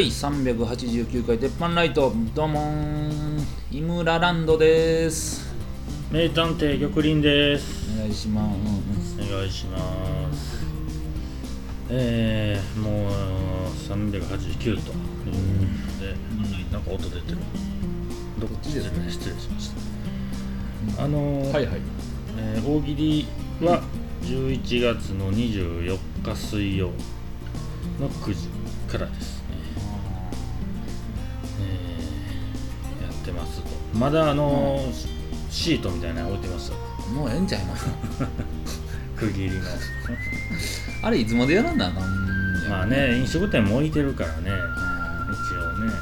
第389回鉄板ライトどうもー。井村ランドです。名探偵玉林です。お願いします。お願いします。えー、もう389ということ。で、なんか音出てる。どこっちですね？失礼しました。あのーはいはい。えー大喜利は11月の24日水曜の9時からですてますと。まだあのーシートみたいなの置いてます。よもうええんちゃいます？区切りの。あれいつまでやらんなあかんまあね飲食店も置いてるからね。うん。一応ね。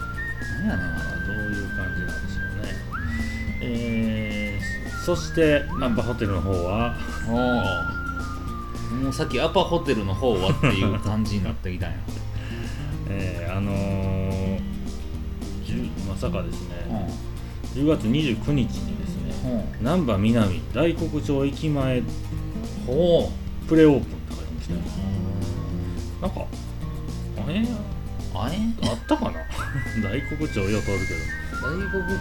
何やねんあどういう感じなんでしょうね。えー、そしてアッパホテルの方は。れおおもうさっきアパホテルの方はっていう感じになってきたんや。えー、あのー、10まさかですね、10月29日にですねうん。難波南大黒町駅前ほプレオープンって書いてましたようなんかあれ？あれ？あったかな？大黒町よく通るけど。大黒町。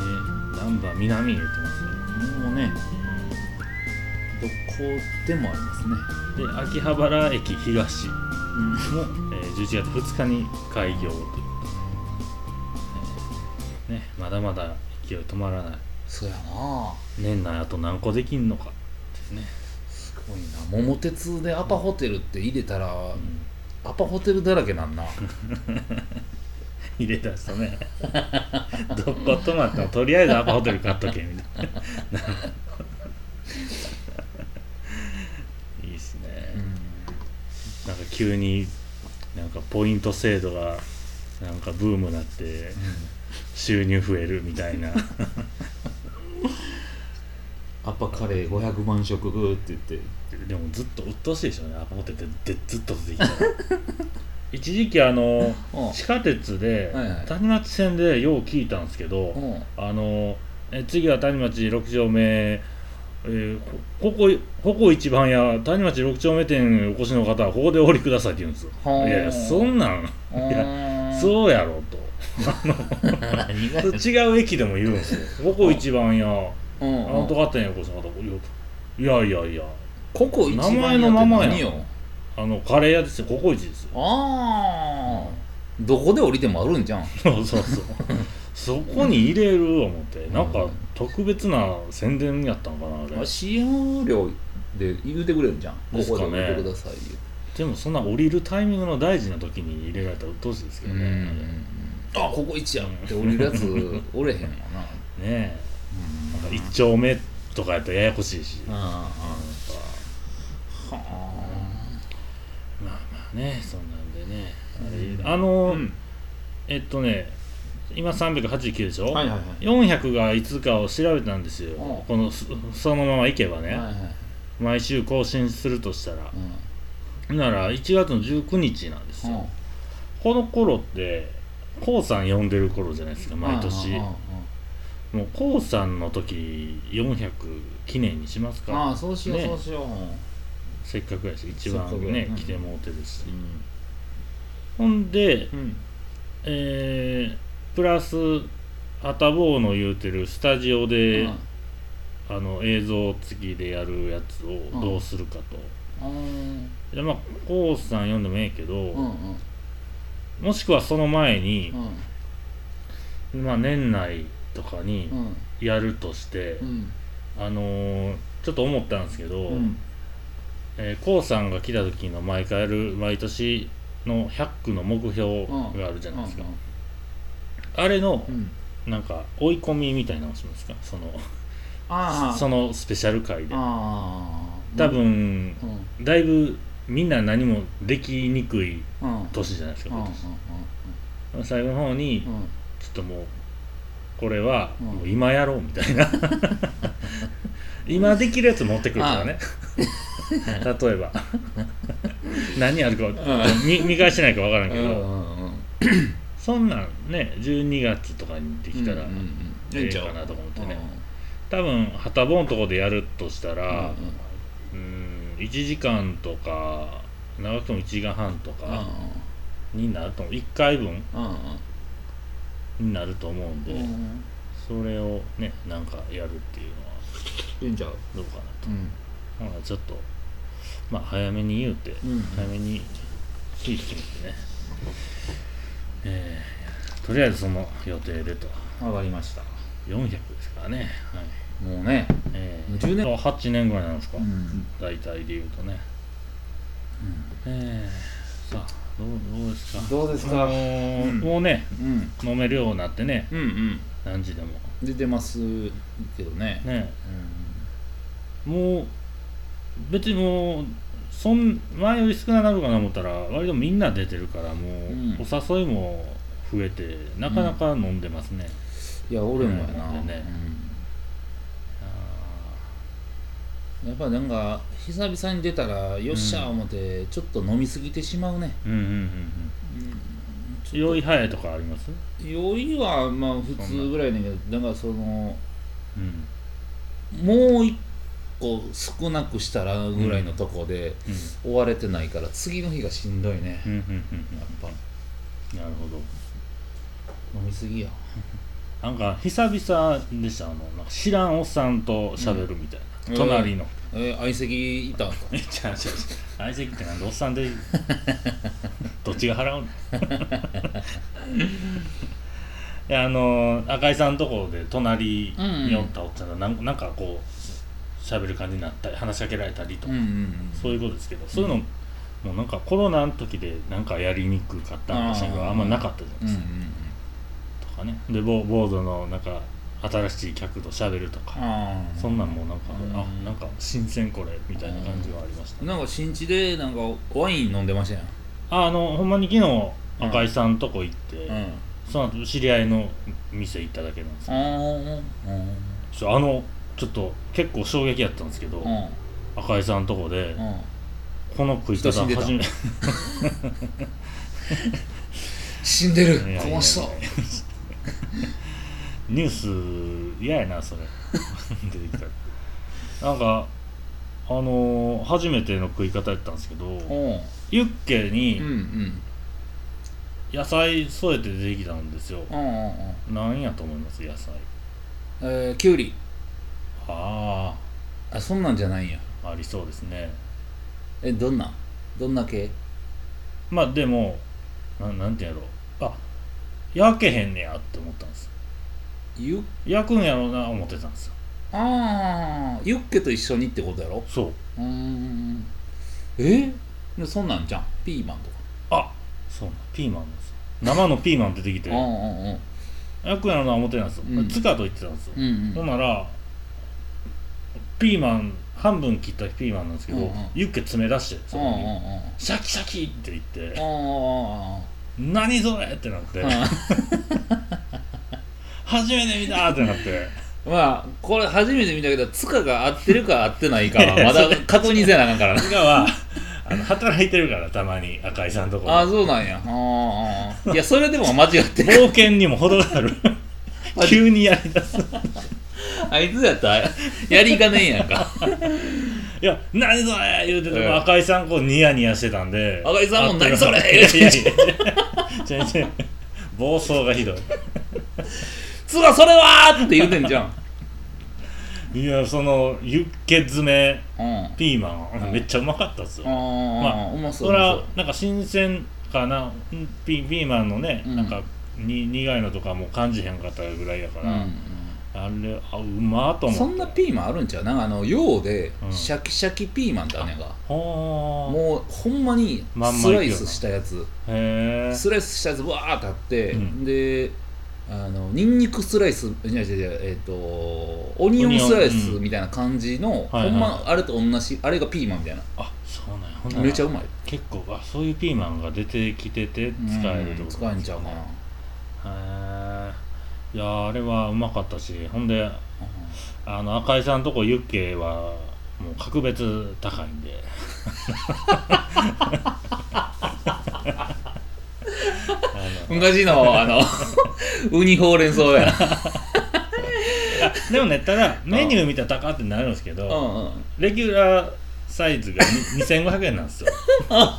え難波南言ってますよ。もうねどこでもありますね。で秋葉原駅東。うんも、えー11月2日に開業という。ことで、えーね、まだまだ勢い止まらない。そうやな。年内あと何個できんのかですね、すごいな。桃鉄でアパホテルって入れたら、アパホテルだらけなんな。入れ出すとねどこ泊まってもとりあえずアパホテル買っとけみたいないいっすね、なんか急になんかポイント制度がなんかブームになって収入増えるみたいな。アパカレー500万食って言って。でもずっと鬱陶しいでしょうね。アパホテルってでずっと出てきたら。一時期あのうん。地下鉄で谷町線でよう聞いたんですけど、うん。あのえ次は谷町6丁目、えーこここここ一番や谷町6丁目店お越しの方はここでお降りくださいって言うんですよ。はあ。いやいやそんなん。いやそうやろと。違う駅でも言うんですよ。ここ一番やあうん。のとか店お越しの方いやいやいや。ここ一番名前のままやあのカレー屋ですよ。ココイチですよ。ああどこで降りてもあるんじゃん。そうそうそうそこに入れる思ってなんか特別な宣伝やったんかなあれ。あ CM 料で言うてくれるじゃん。こですかね。こで降りてくださいよ。でもそんな降りるタイミングの大事な時に入れられたら鬱陶しいですけどねうんあここ一やって降りるやつおれへんわな。ねえ。なんか一丁目とかやったらややこしいし。うはまあまあねそんなんでね。あれああの、うん。えっとね今389でしょ、はいはいはい。400がいつかを調べたんですよ、うん。このそそのままいけばね、はいはい毎週更新するとしたら、うん。なら1月の19日なんですよ、この頃ってこうさん呼んでる頃じゃないですか毎年。もうこうさんの時400記念にしますか？ああそうしようね。そうしよう。せっかくやし一番せっかくやう来てもうてるし、うん。ほんで、うん。えープラスあたぼうの言うてるスタジオで、あの映像付きでやるやつをどうするかと、うんでまあこうさん読んでもええけど、うんうん。もしくはその前にう、ん。まあ年内とかにうん。やるとして、うん。あのーちょっと思ったんですけど、うん。えー、こうさんが来た時の毎回やる毎年の100区の目標があるじゃないですか、あれのうん。なんか追い込みみたいなのをしますか？そのああ そのスペシャル回で。多分うん。だいぶみんな何もできにくいうん。年じゃないですか今年。最後の方にうん。うんちょっともうこれはうん。もう今やろうみたいな。今できるやつ持ってくるからね。例えば。何あるか見見返してないか分からんけど、そんなんね12月とかにできたらええかなとか思ってね、多分はたぼんとこでやるとしたら、うん1時間とか長くても1時間半とうんかになると思う。1回分うんになると思うんで、うんそれをねなんかやるっていうのはいいんちゃう？どうかなと。うん。まあちょっとまあ早めに言うて、うん早めに日決めてねえーとりあえずその予定でと。わかりました。400ですからね。はい。もうねえー、10年。8年ぐらいなんですか、うん大体で言うとね、えー、さあどうどうですか？どうですか？あのーうん。もうねうん。飲めるようになってね。うんうん。何時でも。出てますけどね。ね。うもう別にもうそん前より少なくなるかな思ったら割とみんな出てるからもう、うん。お誘いも増えてなかなか飲んでますね、ん。いや俺もやな。うん。ねうん。やっぱなんか久々に出たらよっしゃー思ってちょっと飲みすぎてしまうね。うんうんうんうん。酔い早いとかあります？酔いはまあ普通ぐらいだけどだからそのうん。もう一個少なくしたらぐらいのとこでうん。追われてないから次の日がしんどいね。うんうんうんうん。やっぱ。なるほど。飲みすぎや。なんか久々でしたあのなんか知らんおっさんと喋るみたいな、うん。隣の、えー相席いたんすか？えちゃうちゃうちゃう。相席ってなんでおっさんで どっちが払うの？いやあの赤井さんとこで隣におったおっちゃんがなんなんかこう喋る感じになったり話しかけられたりとか、うんうんうんそういうことですけど、そういうのもうなんかコロナの時でなんかやりにくかったんかしらんけどあんまなかったじゃないですか、うんうんうんとかね。でボボードのなんか新しい客と喋るとか。そんなんもなんか、うん。あなんか新鮮これみたいな感じはありました、なんか新地でなんかワイン飲んでましたやん。ああのほんまに昨日赤井さんとこ行って、うん。その後知り合いの店行っただけなんですけあどーちょあのちょっと結構衝撃やったんですけど、うん。うん赤井さんとこで、うん。この食い方初め 死んでる。この人ニュース嫌やなそれ。出てきたら。なんかあのー初めての食い方やったんですけどうん。ユッケうんにうん。野菜添えて出てきたんですよ、うんうんうん。なんやと思います野菜。えーきゅうりああそんなんじゃないんや。あありそうですね。えどんな？どんな系まあでもななんてやろう。あ焼けへんねやって思ったんです。ゆ焼くんやろうな思ってたんですよ。ああユッケと一緒にってことやろ？そう。うーん。え？でそんなんじゃん？ピーマンとか？あそうなピーマンです。生のピーマン出てきて。うんうんうん。焼くんやろうな思ってたんですよ、うん。つかと言ってたんですよ、うんうん。ほんならピーマン半分切ったピーマンなんですけど、うんうん。ユッケ詰め出してそこに、うんうんうん。シャキシャキって言って、あ何それってなって、あ 初めて見たってなって。まあこれ初めて見たけどツカが合ってるか合ってないかは まだ確認せなあかんから。な今はあの働いてるからたまに赤井さんとこああそうなんや。ああいやそれでも間違ってる。冒険にも程がある。急にやりだす あいつやったらやりかねえんやんか。いや何それ言うてて赤井さんこうニヤニヤしてたんで。赤井さんも何それいやいやいや。違う違う。暴走がひどい。ツカそれはーって言うてんじゃん。いやそのユッケ詰めうん。あピーマン、うん。めっちゃうまかったっすよ、あ、まうまそうそれはなんか新鮮かな。うんピピーマンのね、うん。なんかに苦いのとかも感じへんかったぐらいやから、うんあれあうまーとうん、思そんなピーマンあるんちゃう？なんかあの洋でうん。シャキシャキピーマンってあんねんか、ほー。もうほんまにまんまいくよなスライスしたやつ。へえスライスしたやつわーってあって、うん。であのニンニクスライスいやいやいやえっ、とオニオンスライスみたいな感じの、はいはい。ほんまあれと同じあれがピーマンみたいな。あそうなんや。ほんならめちゃうまい。結構あそういうピーマンが出てきてて使えるってこと使えんちゃうかな、へえいやあれはうまかったしほんであの赤井さんとこユッケはもう格別高いんで。あの昔のあのウニほうれん草や。なでもねただメニュー見たら高ってなるんですけど、うんうん。レギュラーサイズがに2500円なんですよ。あ。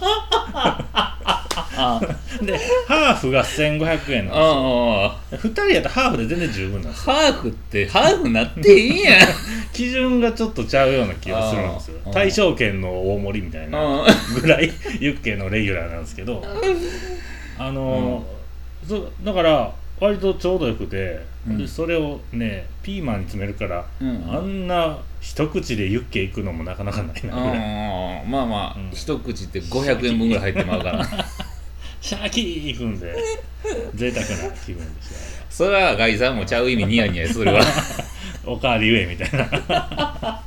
でハーフが1500円なんあですよ。2人やったらハーフで全然十分なんですよ。ハーフってハーフなっていいやん。基準がちょっとちゃうような気がするんですよ。対象圏の大盛りみたいなぐらいユッケのレギュラーなんですけど。あのーそだから割とちょうどよくて、うん。でそれをねピーマンに詰めるから、うん。あんな一口でユッケいくのもなかなかないなぐらい。うんまあまあ、うん。一口って500円分ぐらい入ってまうから。シャキーいくんで。贅沢な気分でした。それはガイさんもちゃう意味ニヤニヤするわ。おかわり上みたいな。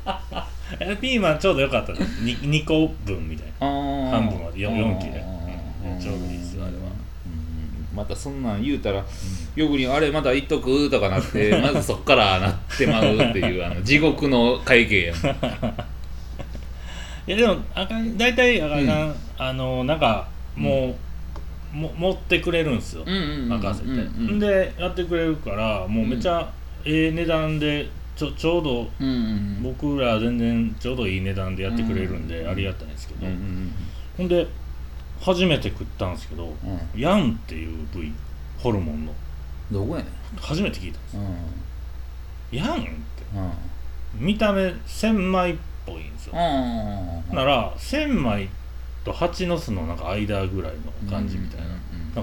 えピーマンちょうどよかった。です 2, 2個分みたいな。半半分まで。よ四切れ。うん。ちょうどいいですよあれは。うんまたそんなん言うたらよくにあれまだ言っとく？とかなって まずそっからなってまうっていうあの地獄の会計やん。いやでもあかん大体赤井さん、あのなんかもう、も持ってくれるんですよ。うんうんうん任せて、うん。うんでやってくれるからもうめっちゃええ値段でちょちょうどうんうん僕ら全然ちょうどいい値段でやってくれるんで、うん。ありがたいんですけど、うんうん。ほんで初めて食ったんですけど、うん。ヤンっていう部位ホルモンの。どこやねん。初めて聞いたんですうん。ヤンって。うん。見た目千枚っぽいんですよ、うんなら千枚と蜂の巣のなんか間ぐらいの感じみたいな、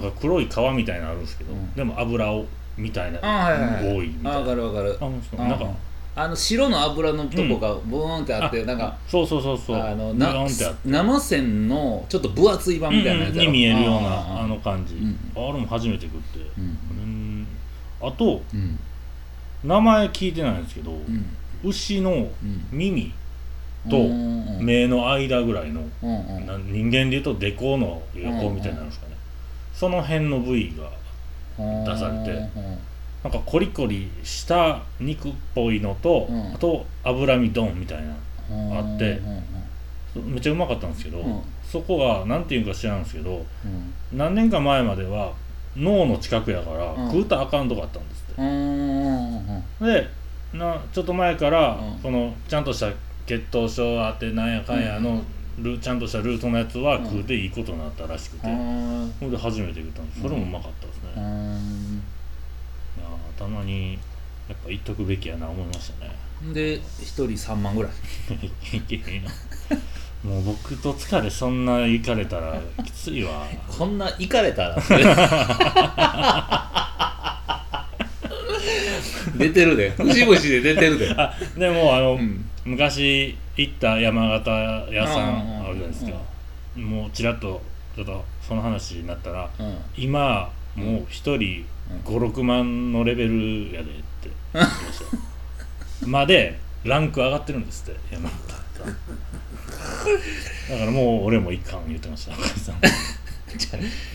なんか黒い皮みたいなのあるんですけど、うん。でも油をみたいな、多いみたいな。あ分かる分かる。なんかあの白の油のとこがブーンってあって、あなんかそうそうそうそう。ビあのなってあ生線のちょっと分厚い版みたいなやつ。やろに見えるようあなー。あの感じ、うん。あれも初めて食って。うん。うん。あとうん。名前聞いてないんですけど、うん。牛のうん。耳とうん目の間ぐらいの、うんうん。な人間でいうとデコの横みたいになるんですかね、その辺の部位が出されてなんかコリコリした肉っぽいのと、うん。あと脂身ドンみたいなうんあってうん。めっちゃうまかったんですけど、うん。そこが何ていうんか知らんですけどうん。何年か前までは脳の近くやから、うん。食うたらあかんとこあったんですって、でなちょっと前から、うん。このちゃんとした血糖症あってなんやかんやの、ルちゃんとしたルートのやつはうん食うていいことになったらしくて、うん。ほんで初めて食ったんです。それもうまかったですね、たまにやっぱ言っとくべきやな思いましたね。で一人3万ぐらい。いけへんよ。もう僕と疲れそんな行かれたらきついわ。こんな行かれたら。出てるで。節々で出てるで。あでもあの、うん。昔行った山形屋さんあるじゃないですか。うん。もうちらっとちょっとその話になったらうん。今もう一人56万のレベルやでって。言 ましたよまでランク上がってるんですって。山形。だからもう俺もいかん言ってました。赤井さん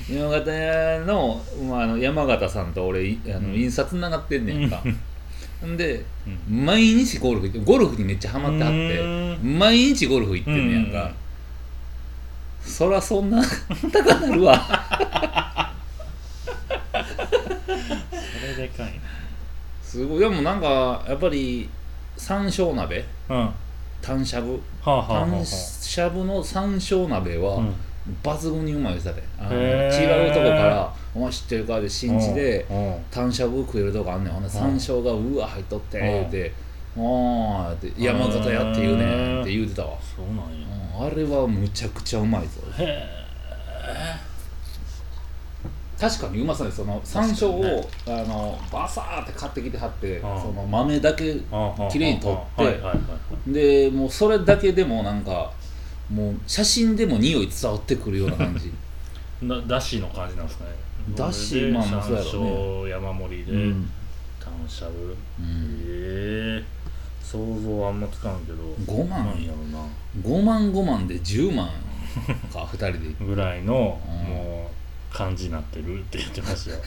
山形屋の,、まあ、あの山形さんと俺いあの、うん。印刷つながってんねんか。ん。でうん。毎日ゴルフ行ってゴルフにめっちゃハマってはってう毎日ゴルフ行ってんねやんか、そらそんな高なるわ。それでかいすごい。でもなんかやっぱり山椒鍋？なうん。はタンしゃぶ？あはあはあはタンしゃぶの山椒鍋は、あうん抜群にうまいですだねあのへー。違うとこから「お前知ってるか?」で新地でうんうん。タンしゃぶ食えるとこあんねん。ほんで山椒がうわ入っとってうん。で「ああ」って「山形やって言うねん」って言うてたわ、そうなんや。うんあれはむちゃくちゃうまいぞ。へえ確かにうまさですその山椒を、あのバサーって買ってきてはって、ん。その豆だけ綺麗に取ってでもうそれだけでもなんかもう写真でも匂い伝わってくるような感じ。だだしの感じなんですかね。だしでまあまあそうやろうね。山椒山盛りで、うん。タンしゃぶうん。ええ想像あんまつかんけど。5万やろな。5万5万で10万か2人で。ぐらいの、うん。もう感じになってるって言ってましたよ。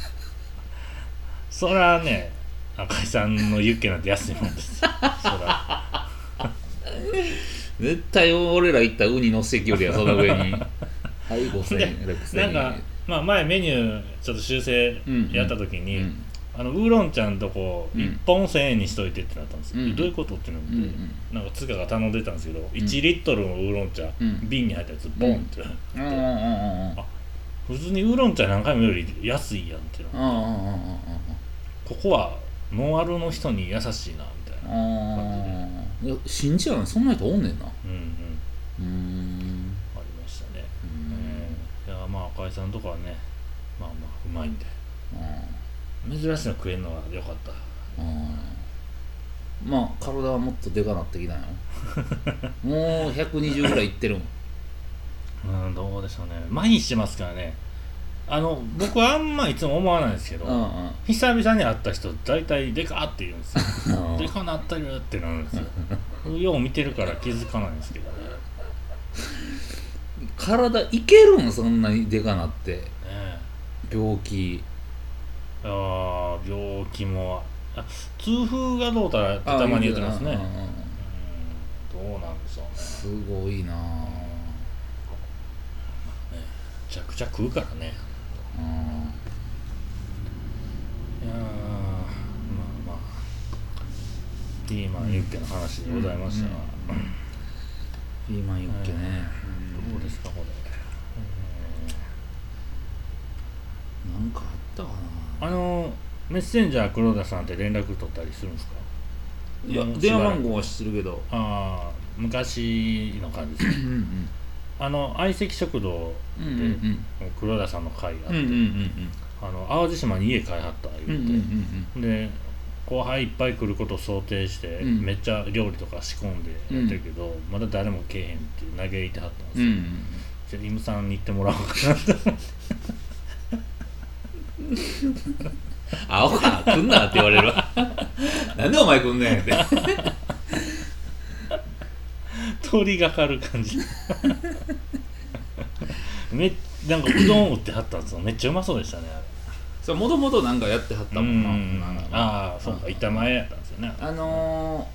そりゃね赤井さんのユッケなんて安いもんですよ。そら絶対俺ら行ったウニ乗せてきよりやその上に。はい5000円6000円。なんか、まあ、前メニューちょっと修正うんやった時に、うん。あのウーロン茶のとこうん。1本1000円にしといてってなったんですよ、うん。どういうことってなって、うんうんなんか塚が頼んでたんですけど、1リットルのウーロン茶、うん。瓶に入ったやつボンって、うん。うんうんうん普通にウーロン茶何回もより安いやんってなうんうんうんうんここはノンアルの人に優しいなみたいなうんうんいや信じられない。そんな人おんねんな。うんうん。うーん。ありましたね、うん。えーいやまあ赤井さんとかはねまあまあうまいんで。う珍しいの食えるのが良かった。まあ体はもっとでかなってきたんよ もう120ぐらいいってるもんうんどうでしょうね。麻痺してますからね。あの僕はあんまいつも思わないんですけど、うん久々に会った人大体でかって言うんですよ。うん。でかなってるってなるんですよ。よう見てるから気づかないんですけどね。体いけるんそんなにでかなって。ね病気。えあー病気も。あ痛風がどうたらってたまに言ってますね。うんうんうんうんどうなんでしょうね。すごいなぁめちゃくちゃ食うからね。うん。いやーまあまあ。ピーマンユッケの話でございましたが、ピーマンユッケね、どうですかこれ、なんかあったかあのメッセンジャー黒田さんって連絡取ったりするんですか？ないや電話番号は知ってるけど。ああ昔の感じですうんうんあの相席食堂うんうんうん。黒田さんの会があって、うんうんうんあの淡路島に家買いはったうんうんう言んうて、で後輩いっぱい来ることを想定して、うん。めっちゃ料理とか仕込んでやってるけど、まだ誰も来えへんって嘆いてはったんですよ、うんうんじゃあイムさんに行ってもらおうかなと思って。青か。来んなって言われるわ。なんでお前来んねんって通りがかる感じ。めなんかうどん打ってはったんですよ。めっちゃうまそうでしたねあれ。そうもともとなんかやってはったもんな。ああそうか。板前やったんですよね。あの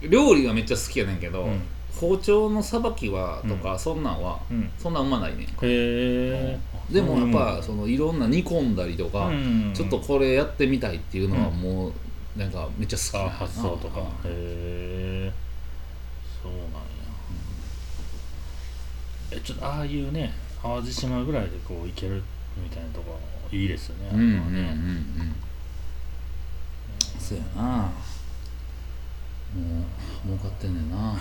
ー、料理がめっちゃ好きやねんけど、うん。包丁のさばきはとか、そんなんはうん。そんなんうまないねん。へえでもやっぱそのいろんな煮込んだりとか、うんちょっとこれやってみたいっていうのはうんもうなんかめっちゃ好きあな発想とか。へえそうなんや。えちょっとああいうね淡路島ぐらいでこう行けるみたいなとこいいですよね。うんうんうんうあれはねん。そうやな。もう儲かってんねんな。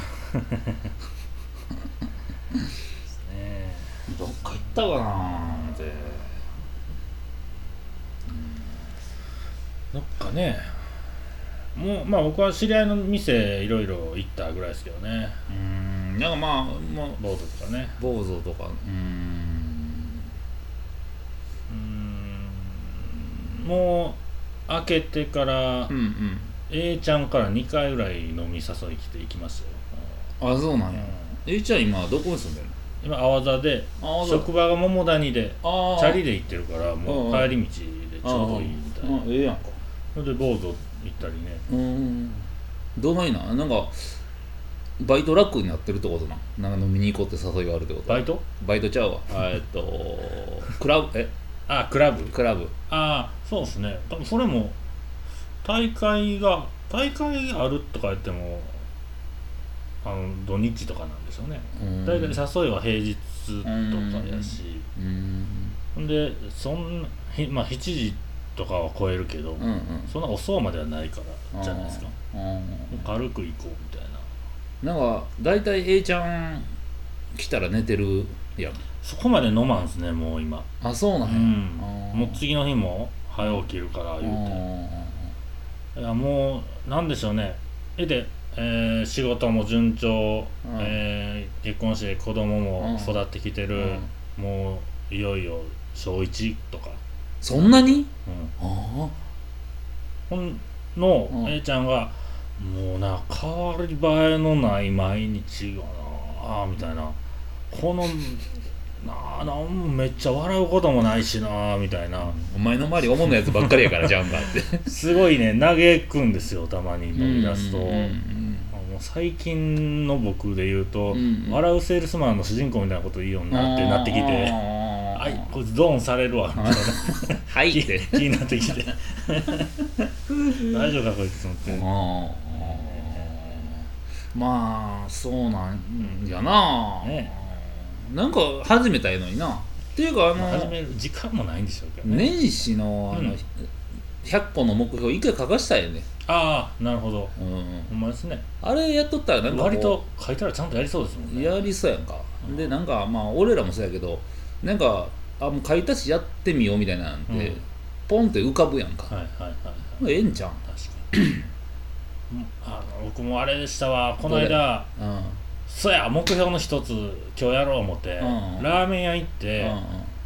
ね。どっか行ったかなってどっかねもうまあ僕は知り合いの店いろいろ行ったぐらいですけどね。うん。なんかまあまあボートとかね。坊主とか。うん。うーん。もう開けてからうんうん。A ちゃんから2回ぐらい飲み誘い来て行きますよ、あそうなんや。うん。えいちゃん今どこに住んでんの？今阿波座で職場が桃谷であチャリで行ってるからもう帰り道でちょうどいいみたいな。あええやんか。それでボート行ったりね。うん。どないななんかバイト楽になってるってことななんか飲みに行こうって誘いがあるってこと？バイト？バイトちゃうわ。あえっとクラブ？え？あクラブ。クラブ。ああそうですね。多分それも大会が大会があるとか言ってもあの土日とかなんですよね。うん。大体誘いは平日とかやし。うん。ほんでそんなひまあ7時とかは超えるけど、うんうん。そんな遅うまではないからじゃないですか。軽く行こうみたいな。なんか大体 A ちゃん来たら寝てるやん。そこまで飲まんですねもう今。あそうなんや、うん。もう次の日も早起きるから言うて。いやもうなんでしょうね。えで、えー仕事も順調、うん。えー結婚して子供も育ってきてる、もういよいよ小1とか、そんなに？うん、あほんのうん。A ちゃんが「もうな変わり映えのない毎日がなあ」みたいな。このなあなんもめっちゃ笑うこともないしなあみたいな。お前の周りおもんなやつばっかりやからジャンバーって。すごいね嘆くんですよたまに飲み出すと。最近の僕で言うと、うん笑うセールスマンの主人公みたいなこと言うようになってなってきてはいこいつドーンされるわ。みたい。な気はい。って気になってきて。大丈夫かこいつと思って。うんまあそうなんやな、ね。なんか始めたらいいのにな。っていうかあの、始める時間もないんでしょうけどね。年始のあの、うん。100個の目標一回書かしたいよね、ああなるほど。うん、ほんまですね。あれやっとったらなんかこう割と書いたらちゃんとやりそうですもんね。やりそうやんか、でなんかまあ俺らもそうやけどなんかあもう書いたしやってみようみたいなんて、うん。ポンって浮かぶやんか、はいはいはいええんちゃん確かに。うんあの僕もあれでしたわ。この間うん。そうや目標の一つ今日やろう思って、うん。ラーメン屋行っうて、ん。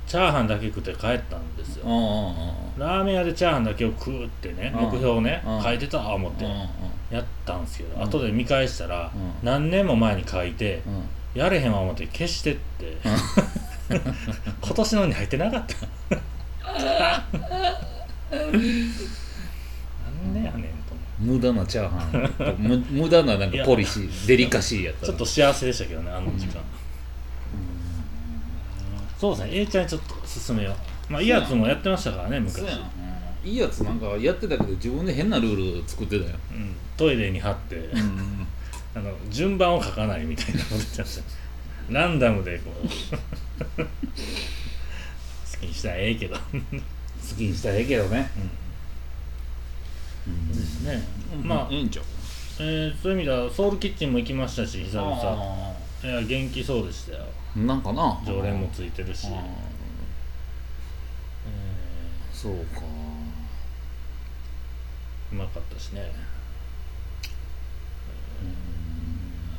チャーハンだけ食って帰ったんですよ、うんうんうんラーメン屋でチャーハンだけを食うってね、うん。目標をね、うん。書いてたわ思って、うんやったんですけど、うん。後で見返したら、うん。何年も前に書いて、うん。やれへんわ思って消してって、今年のに入ってなかった。なんでやねんと無駄なチャーハン。無駄ななんかポリシーデリカシーやったちょっと幸せでしたけどねあの時間、そうですね A ちゃんにちょっと勧めよう。まあいいやつもやってましたからね昔。いいやつなんかやってたけど自分で変なルール作ってたよ、うん、トイレに貼って、あの順番を書かないみたいなこと言ってましたランダムでこう。好きにしたらええけど。好きにしたらええけどね、ですね、まあ、ええんちゃう？えーそういう意味ではソウルキッチンも行きましたし久々あいや元気そうでしたよ。ーなんかな。常連もついてるし、あー。えそうか。ーうまかったしね。ほん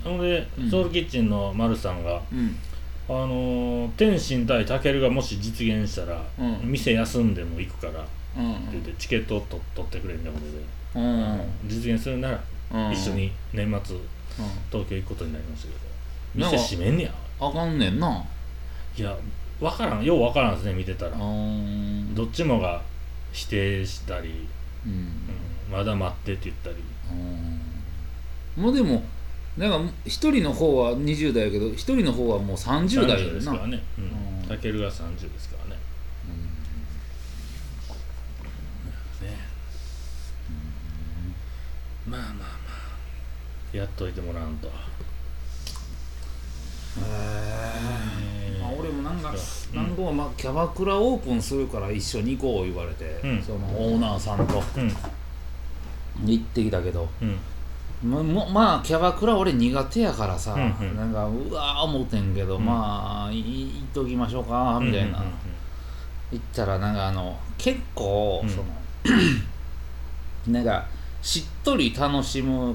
で、うん。ソウルキッチンの丸さんがうん。あのー天心対タケルがもし実現したら、うん。店休んでも行くからってうん言ってチケットを取取ってくれみたいなことで、うん実現するならうん。一緒に年末うん。東京行くことになりましたけなんかど店閉めんねや。あかんねんな。いや分からん。よう分からんですね見てたら。うん。どっちもが否定したり、うん。うんまだ待ってって言ったり。うん。もうでもなんか一人の方は20代やけど一人の方はもう30代30やな。ですからね。うん。たけるが30ですからね。ね。まあまあまあ。やっといてもらわんと。まあ、俺もなんかう。ん何個も、まあ、キャバクラオープンするから一緒に行こう言われて、うん。そのオーナーさんとうん。行ってきたけど。うんまもまあキャバクラ俺苦手やからさ、うんうん。なんかうわー思ってんけど、うん。まあいいっときましょうかみたいな、うんうん行ったらなんかあの結構、うん。そ のなんかしっとり楽しむ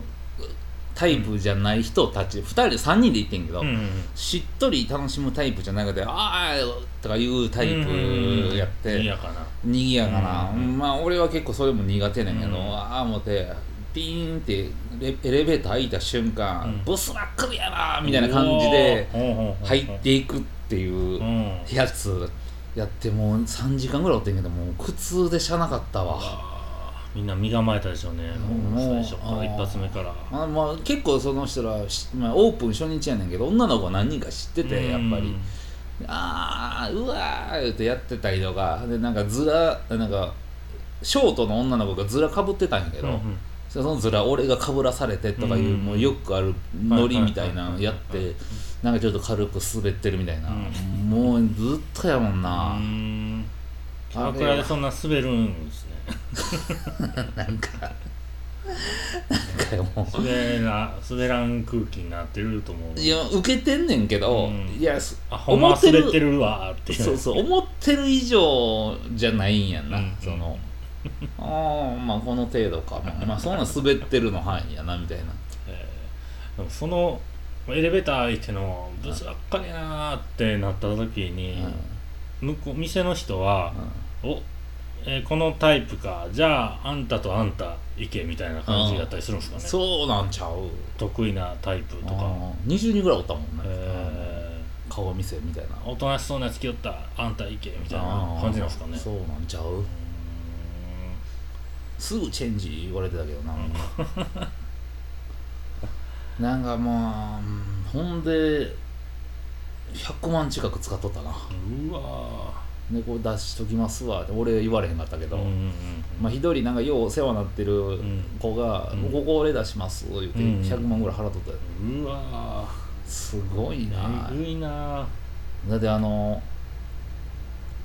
タイプじゃない人たち、2人で3人で行ってんけど、うんうんうん。しっとり楽しむタイプじゃなくて「ああ!」とかいうタイプやって、いやかな。にぎやかな、うんうんまあ俺は結構それも苦手なんやけど、うん。ああ思ってピーンってレエレベーター開いた瞬間、うん。ブスナックルやなみたいな感じで入っていくっていううん。やつやってもう3時間ぐらいおってんけどもう苦痛でしゃなかったわ。みんな身構えたでしょうね。もう最初から一発目から。まあまあ、結構その人ら、しまあ、オープン初日やねんけど女の子は何人か知っててやっぱり。ああうわー言ってやってたりとかでなんかずらなんかショートの女の子がずらかぶってたんやけど、うんうんそのずら俺がかぶらされてとかいう、うん。もうよくあるノリみたいなのやってなんかちょっと軽く滑ってるみたいな、うん。もうずっとやもんうな、キャバクラでそんな滑るんですね。なんか。なんかもう。滑ら滑らん空気になってると思う。いや受けてんねんけど、うん。いやすあほんまは滑ってるそうそう思ってる以上じゃないんやんな、うん。その ああまあこの程度か。まあ、まあ、そんな滑ってるの範囲やなみたいな。えーでもそのエレベーター開いてのブスばっかりやなーってなった時に、向こう店の人は「おえーこのタイプか。じゃああんたとあんた行け」みたいな感じだったりするんですかね。そうなんちゃう。得意なタイプとか、あー20人ぐらいおったもんね、え顔見せみたいな。ーおとなしそうなやつ来よった。あんた行けみたいな感じなんですかね。そうなんちゃううすぐチェンジ言われてたけどななんか。もううんほんで100万近く使っとったな。うわでこれ出しときますわ。って俺言われへんかったけど、ーうんうんうん。まあ、一人なんかようお世話になってるん。子が「うん。ここ俺出します」言うてうん100万ぐらい払っとったよ。うわすごいな。ーえぐいなはだってあの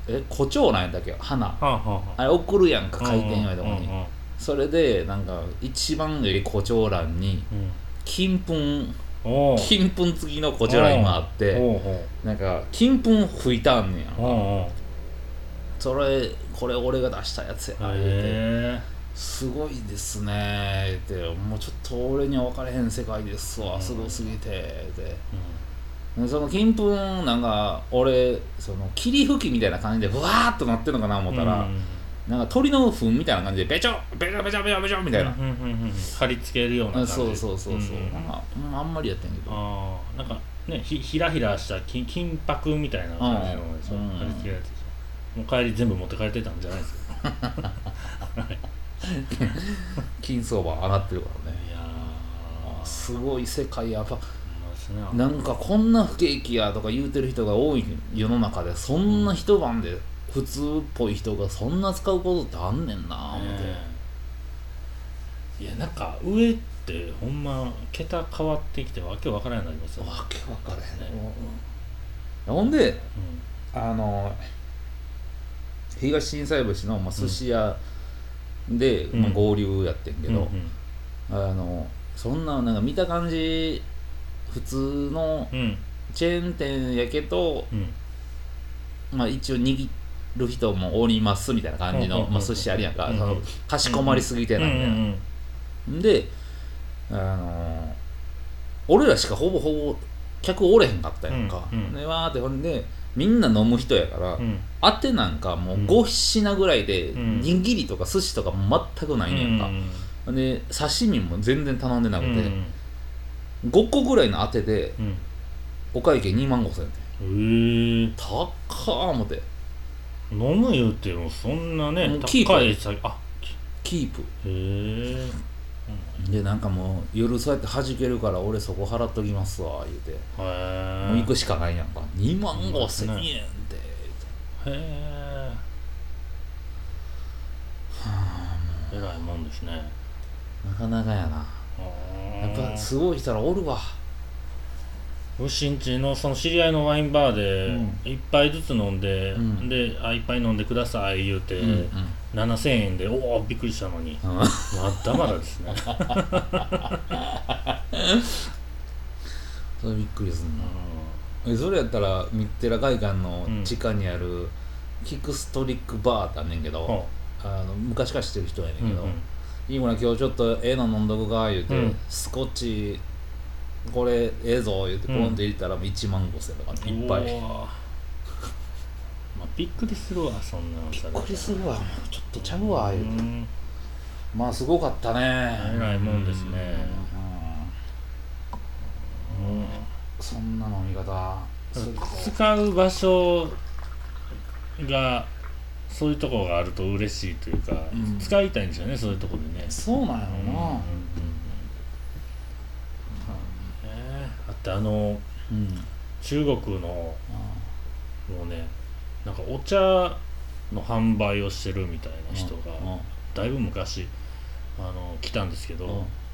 え胡蝶なんやったっけ？花。あはあはあ。れ送るやんかあ回転祝いとこに。うんうんそれでなんか一番より胡蝶蘭にうん。金粉。金粉付きの胡蝶蘭今あってなんか金粉吹いたんねやおうおうそれこれ俺が出したやつやて。へすごいですねって。もうちょっと俺には分かれへん世界ですわうん。すごすぎてって。えでその金粉なんか俺その霧吹きみたいな感じでブワーっとなってんのかな思ったら、なんか鳥の糞みたいな感じでベチョベチョベチョベチョベチョみたいな、うんうんうんうん。貼り付けるような感じ。あそうそうそうそう、んんなんかうんあんまりやってんけど。ああなんかねひひらひらした金金箔みたいな感じの貼り付けるやつでしょ。もう帰り全部持って帰ってたんじゃないですか。金相場上がってるからね。いやー。すごい世界やっぱですね。なんかこんな不景気やとか言うてる人が多い世の中でそんな一晩で普通っぽい人がそんな使うことってあんねんな思って、ねいやなんか上ってほんま桁変わってきてわけわからんようになりますよ、わけ分からへん、ほんであの東心斎橋の、まあ、寿司屋で、うん。まあ、合流やってんけうんど、あのそんななんか見た感じ普通のうん。うんチェーン店やけど、うん。まあ、一応握る人もおりますみたいな感じの、うんうんうんまあ、寿司あるやんか、うんかしこまりすぎてないみたいな、うん。であの俺らしかほぼほぼ客おれへんかったやんか、うんうん。でわーってほんでみんな飲む人やから、うん。あてなんかもううん。5品ぐらいで、うん。握りとか寿司とか全くないねんか、で刺身も全然頼んでなくて、5個ぐらいのあてでうん。お会計2万5千円。うんへえ。高っ思って。飲む言うてもそんなねもうキープ。高いさあキープ。へえ。でなんかもう夜そうやって弾けるから俺そこ払っときますわ言うて、へえ。もう行くしかないやんか。2万5千円って。へえ。えらいもんですね。なかなかやなやっぱすごい人らおるわ。うしんちのその知り合いのワインバーでうん。一杯ずつ飲んで、うん。であ一杯飲んでください言うて、うんうん。7000円でおおびっくりしたのに。うん。まだまだですね、それびっくりすんな。うえそれやったらミッテラ会館の地下にあるキクストリックバーってあんねんけど、ん。ほあの昔から知ってる人やねうんうん。けど、いいもんな今日ちょっとええの飲んどくか言うて、うん。スコッチこれええぞ言うてポンって入れたら1万5000とかいっぱい、まあ、びっくりするわそんなのびっくりするわもうちょっとちゃうわ言うて、うんまあすごかったね。えらいもんですね。うん。うん。そんな飲み方。使う場所がそういうところがあると嬉しいというか、うん。使いたいんですよねそういうところでね。そうなんやろな、うんうんうんうん。ねだってあのうん。中国のもうねなんかお茶の販売をしてるみたいな人がうんだいぶ昔あの来たんですけど、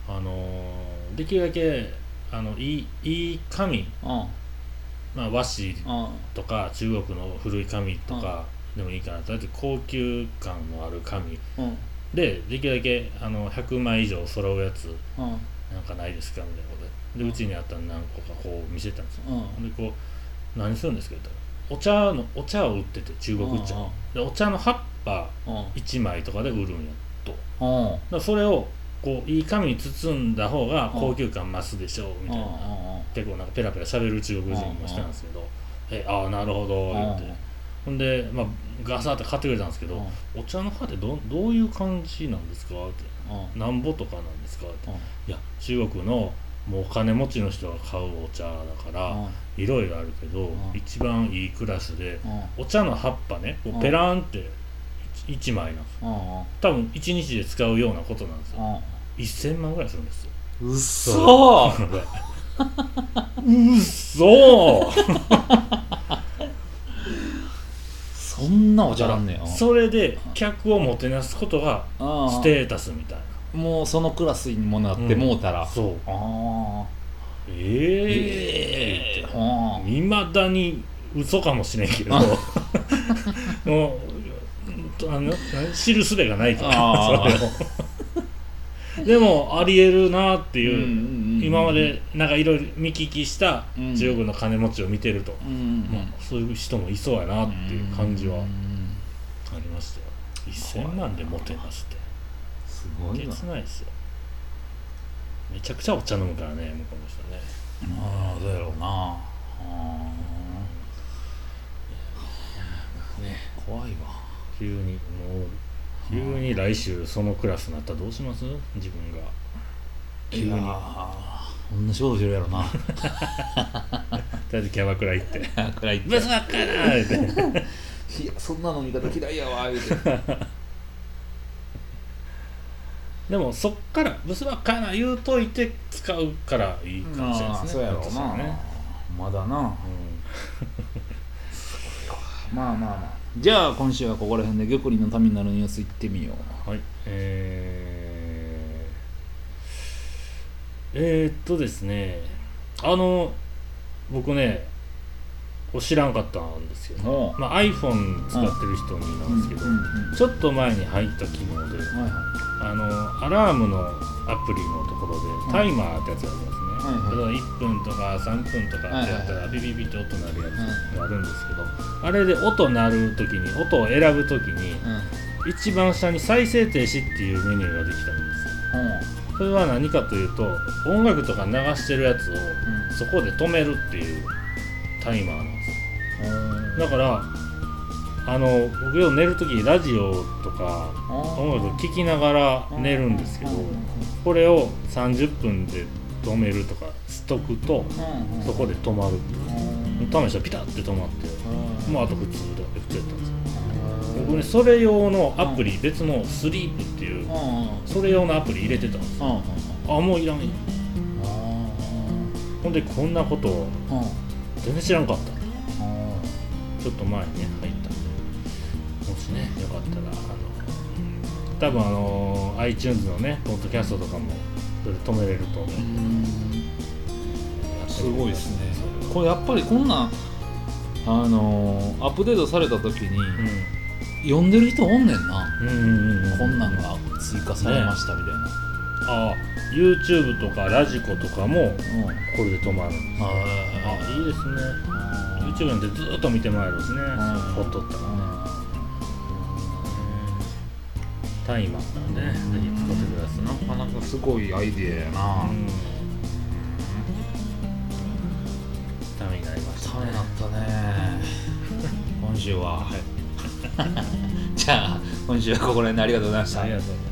うん。あのできるだけあのいいいい紙、うん。まあ、和紙うん。とか中国の古い紙とかでもいいかなと。だって高級感のある紙。うん。でできるだけあの100枚以上揃うやつ。うん。なんかないですかみたいなこと。ででうちにあったの何個かこう見せたんですよ。うん。でこう何するんですかって言ったら。お茶のお茶を売ってて中国茶。うんうんでお茶の葉っぱうん。1枚とかで売るんや。と。だかうんらそれをこういい紙に包んだ方が高級感増すでしょうみたいな。結構なんかペラペラ喋る中国人もしたんですけど「えああなるほど」言ってほんで、まあ、ガサって買ってくれたんですけど「お茶の葉ってどどういう感じなんですか?」って「なんぼとかなんですか?」って「いや中国のもうお金持ちの人が買うお茶だからいろいろあるけどん。一番いいクラスでお茶の葉っぱねこうペランって1枚なんです多分1日で使うようなことなんですよ。1000万ぐらいするんですよ。うっそーうっそそんなおちゃらんねや。それで客をもてなすことがステータスみたいな。もうそのクラスにもなってもうたら、そう。ああええあいまだに嘘かもしれんけど。あもうあの知るすべがないから。それをでもありえるなっていう、今までなんかいろいろ見聞きしたうん。中国の金持ちを見てると、まあ、そういう人もいそうやなっていう感じはあうんりましたよ。1000万でもてなすって。すごいげなつないですよ。めちゃくちゃお茶飲むからね向こうの人ね。ああどうやろうな。あね。怖いわ。急にもう急に来週そのクラスになったらどうします？自分が。急に。いやー。同じことしてるやろな。とりあえずキャバクラ行って。暗い「ブスばっかりだ!」って。いやそんな飲み方嫌いやわ言うて。でもそっからブスばっかりな言うといて使うからいいかもしれないですね。そうやろうな、ね。まだな。まあまあまあじゃあ今週はここら辺で玉林のためになるニュースいってみよう。はいえー、えー、っとですねあの僕ね知らんかったんですよ、おうまあ、iPhone 使ってる人になんですけど、うんうんうんちょっと前に入った機能ではいはあのアラームのアプリのところでタイマーってやつがありますね、例えば1分とか3分とかってやったらビビビって音鳴るやつがあるんですけど、あれで音鳴る時に音を選ぶ時に一番下に再生停止っていうメニューができたんですよ。それは何かというと音楽とか流してるやつをそこで止めるっていうタイマーなんです。ようん。だからあの僕よく寝る時ラジオとか音楽聴きながら寝るんですけどこれを30分で止めるとかしとくとそこで止まる試したらピタッて止まってもうあと普通で普通やったんですよ。僕ねそれ用のアプリ別のスリープっていうそれ用のアプリ入れてたんですよ。あもういらんほんでこんなことを全然知らんかった。ちょっと前にね多分あの iTunes のねポッドキャストとかもそれで止めれると思う。すごいですね。これやっぱりこんなんあのーアップデートされた時に読ん。でる人おんねんな、うん、うんうんうん。こんなんが追加されましたみたいな、ああ YouTube とかラジコとかもうん。これで止まるんですああいいですね。あ YouTube なんてずーっと見てもらえるんですね。ん。ほっとったらねタイマーなんでねぜひ使ってください。なかなかすごいアイデアやな、うん。ためになりましたためになったね。今週は、じゃあ今週はここら辺でありがとうございました。ありがとうございます